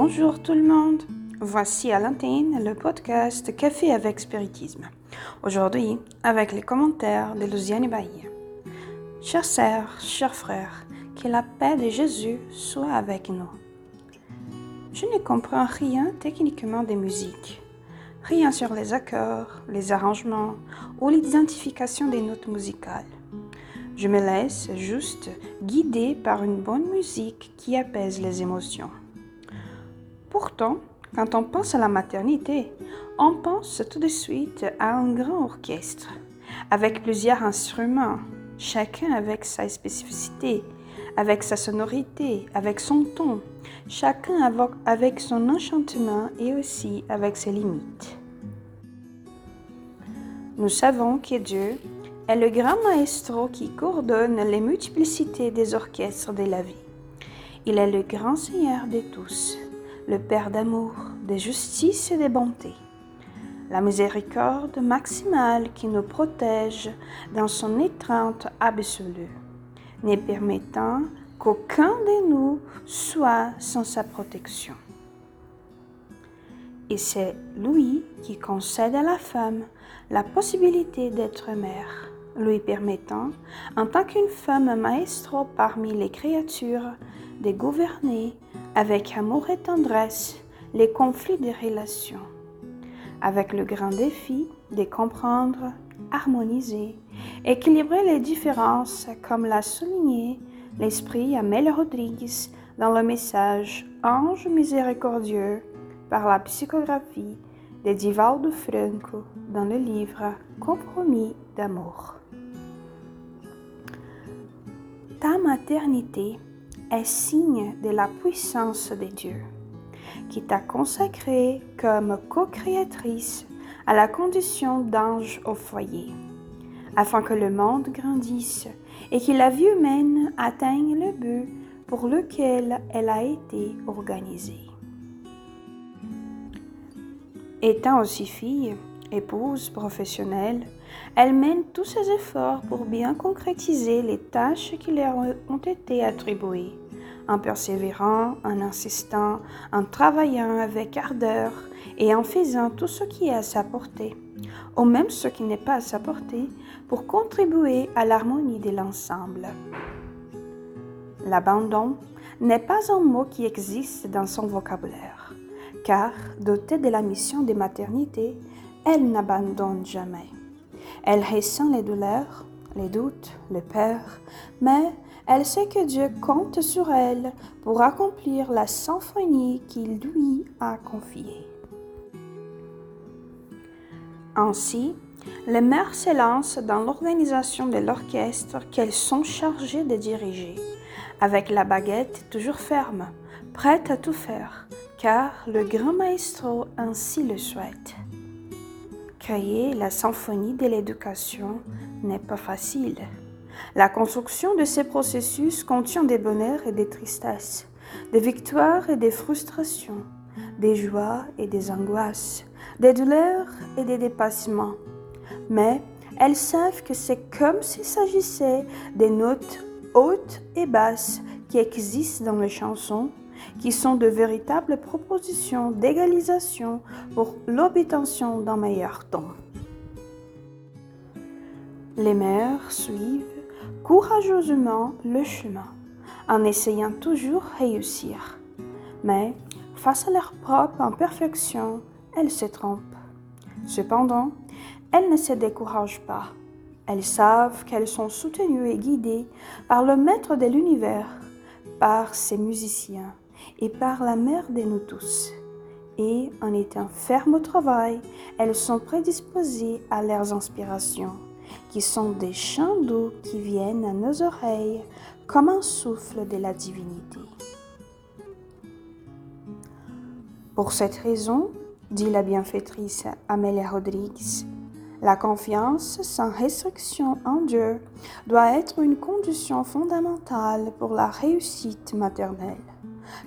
Bonjour tout le monde. Voici à l'antenne le podcast Café avec Spiritisme. Aujourd'hui, avec les commentaires de Luciane Bahia. Chères sœurs, chers frères, que la paix de Jésus soit avec nous. Je ne comprends rien techniquement des musiques. Rien sur les accords, les arrangements ou l'identification des notes musicales. Je me laisse juste guider par une bonne musique qui apaise les émotions. Pourtant, quand on pense à la maternité, on pense tout de suite à un grand orchestre, avec plusieurs instruments, chacun avec sa spécificité, avec sa sonorité, avec son ton, chacun avec son enchantement et aussi avec ses limites. Nous savons que Dieu est le grand maestro qui coordonne les multiplicités des orchestres de la vie. Il est le grand Seigneur de tous, le Père d'amour, de justice et de bonté, la miséricorde maximale qui nous protège dans son étreinte absolue, ne permettant qu'aucun de nous soit sans sa protection. Et c'est lui qui concède à la femme la possibilité d'être mère lui permettant, en tant qu'une femme maestro parmi les créatures, de gouverner avec amour et tendresse les conflits des relations, avec le grand défi de comprendre, harmoniser, équilibrer les différences, comme l'a souligné l'esprit Amel Rodriguez dans le message Ange miséricordieux par la psychographie de Divaldo Franco dans le livre Compromis d'amour. Ta maternité est signe de la puissance de Dieu, qui t'a consacré comme co-créatrice à la condition d'ange au foyer, afin que le monde grandisse et que la vie humaine atteigne le but pour lequel elle a été organisée. Étant aussi fille, épouse professionnelle, elle mène tous ses efforts pour bien concrétiser les tâches qui lui ont été attribuées, en persévérant, en insistant, en travaillant avec ardeur et en faisant tout ce qui est à sa portée, ou même ce qui n'est pas à sa portée, pour contribuer à l'harmonie de l'ensemble. L'abandon n'est pas un mot qui existe dans son vocabulaire, car, dotée de la mission de maternité, elle n'abandonne jamais. Elle ressent les douleurs, les doutes, les peurs, mais elle sait que Dieu compte sur elle pour accomplir la symphonie qu'il lui a confiée. Ainsi, les mères s'élancent dans l'organisation de l'orchestre qu'elles sont chargées de diriger, avec la baguette toujours ferme, prête à tout faire, car le grand maestro ainsi le souhaite. La symphonie de l'éducation n'est pas facile. La construction de ces processus contient des bonheurs et des tristesses, des victoires et des frustrations, des joies et des angoisses, des douleurs et des dépassements. Mais elles savent que c'est comme s'il s'agissait des notes hautes et basses qui existent dans les chansons qui sont de véritables propositions d'égalisation pour l'obtention d'un meilleur temps. Les mères suivent courageusement le chemin, en essayant toujours réussir. Mais, face à leur propre imperfection, elles se trompent. Cependant, elles ne se découragent pas. Elles savent qu'elles sont soutenues et guidées par le maître de l'univers, par ses musiciens, et par la mère de nous tous. Et en étant fermes au travail, elles sont prédisposées à leurs inspirations, qui sont des chants doux qui viennent à nos oreilles comme un souffle de la divinité. Pour cette raison, dit la bienfaitrice Amélia Rodriguez, la confiance sans restriction en Dieu doit être une condition fondamentale pour la réussite maternelle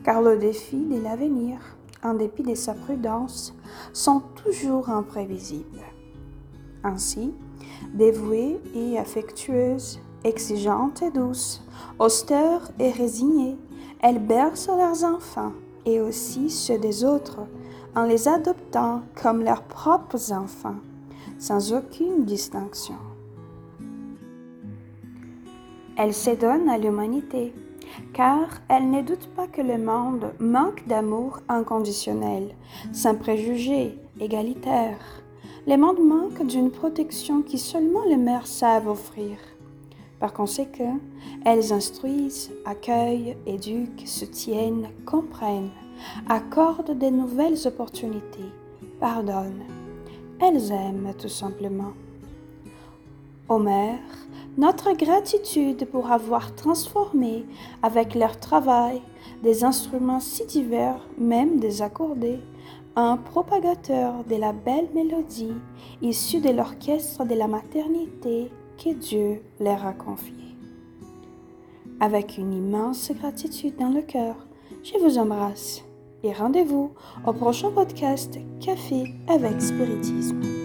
car le défi de l'avenir, en dépit de sa prudence, sont toujours imprévisibles. Ainsi, dévouée et affectueuse, exigeante et douce, austère et résignée, elles bercent leurs enfants, et aussi ceux des autres en les adoptant comme leurs propres enfants, sans aucune distinction. Elle s'édonne à l'humanité, car elle ne doute pas que le monde manque d'amour inconditionnel, sans préjugés, égalitaire. Le monde manque d'une protection qui seulement les mères savent offrir. Par conséquent, elles instruisent, accueillent, éduquent, soutiennent, comprennent, accordent de nouvelles opportunités, pardonnent. Elles aiment tout simplement. Ô mères, notre gratitude pour avoir transformé avec leur travail des instruments si divers, même désaccordés, un propagateur de la belle mélodie issue de l'orchestre de la maternité que Dieu leur a confié. Avec une immense gratitude dans le cœur, je vous embrasse et rendez-vous au prochain podcast Café avec Spiritisme.